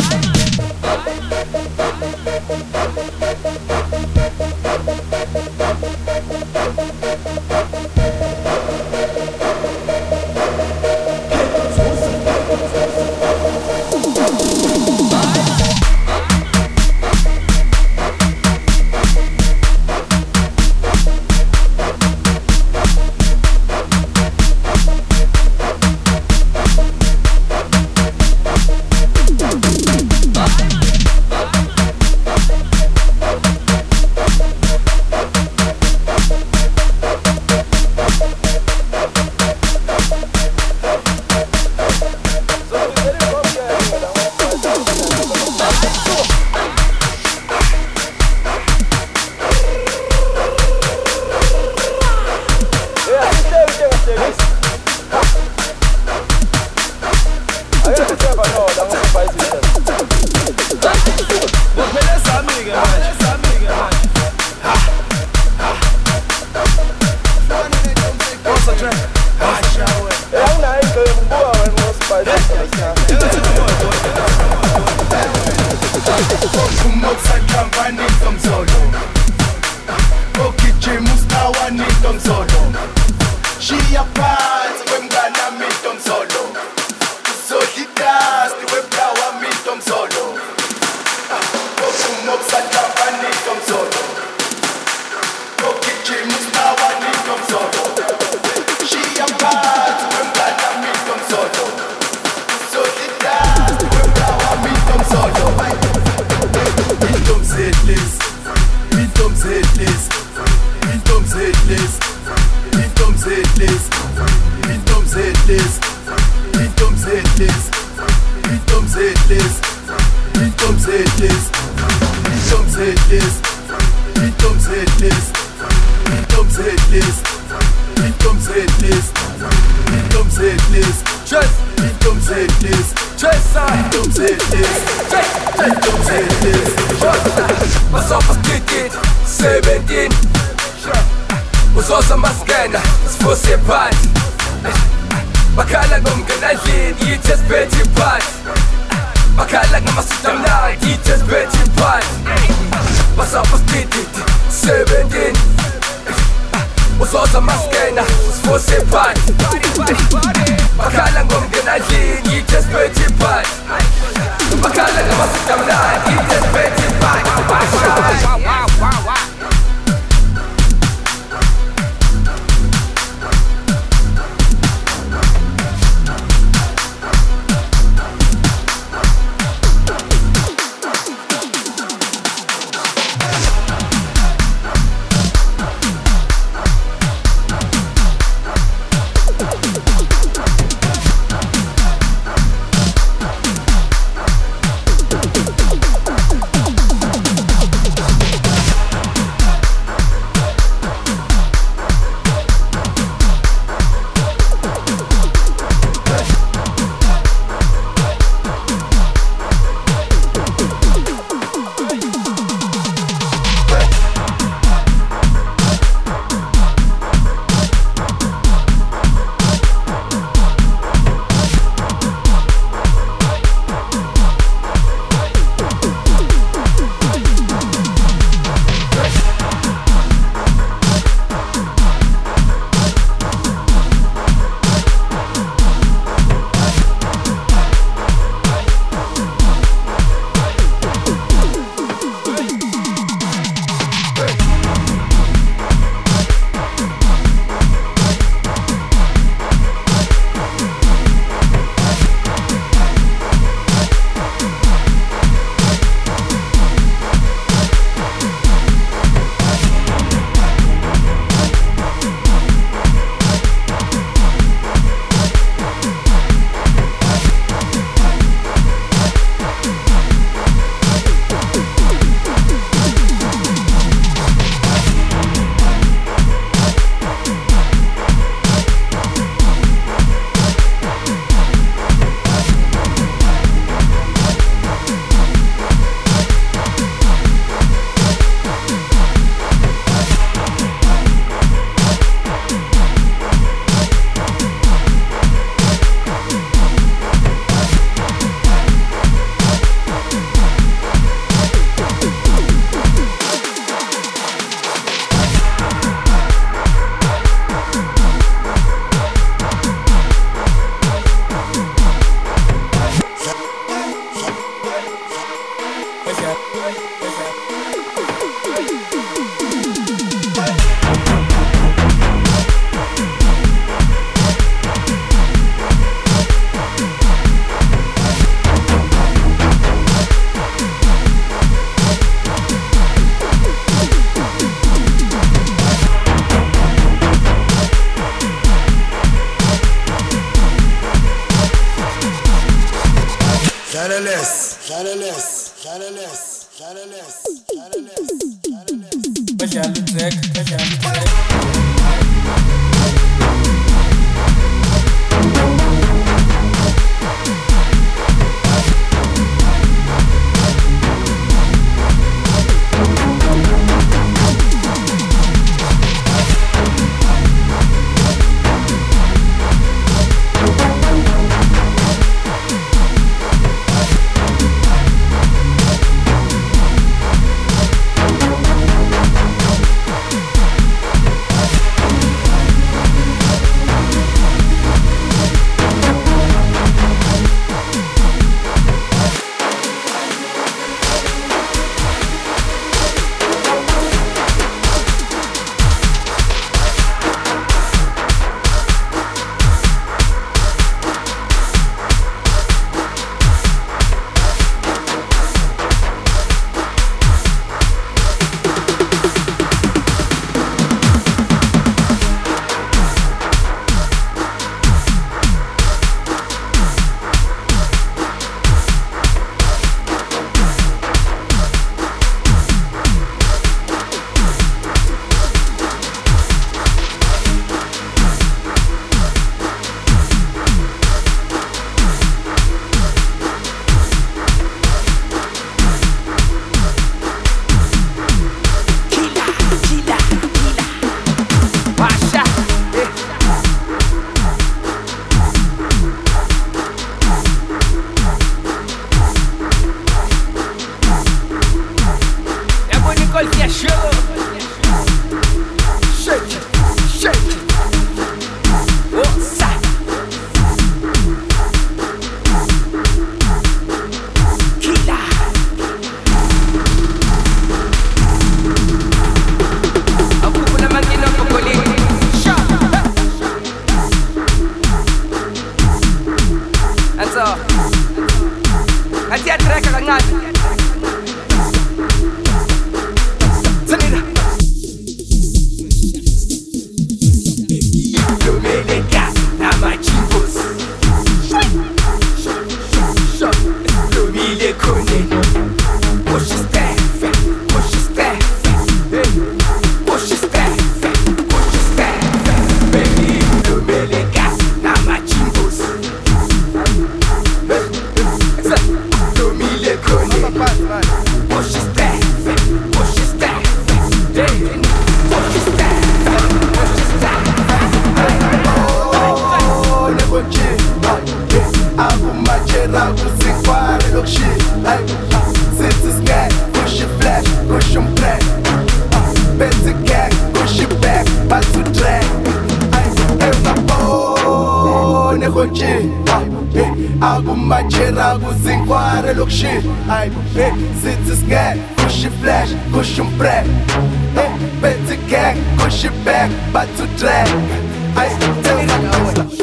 Bye. Indom's headless. Indom's headless. Indom's headless. Indom's headless. Indom's headless. Indom's headless. Indom's headless. Indom's headless. Indom's headless. Indom's headless. Indom's headless. Indom's headless. Chest. Indom's headless. Chest. Indom's headless. emsebenzini uzoza masikena sifuse phansi bakhala pat. endlini yithe sibethe phansi bakhala ngamasudamnaki yithe sibethe phansi basapha sidididi sebentini uzoza masikena sifuse phansi bakhala ngomngena endlini Better get push it back, but to drag. I tell my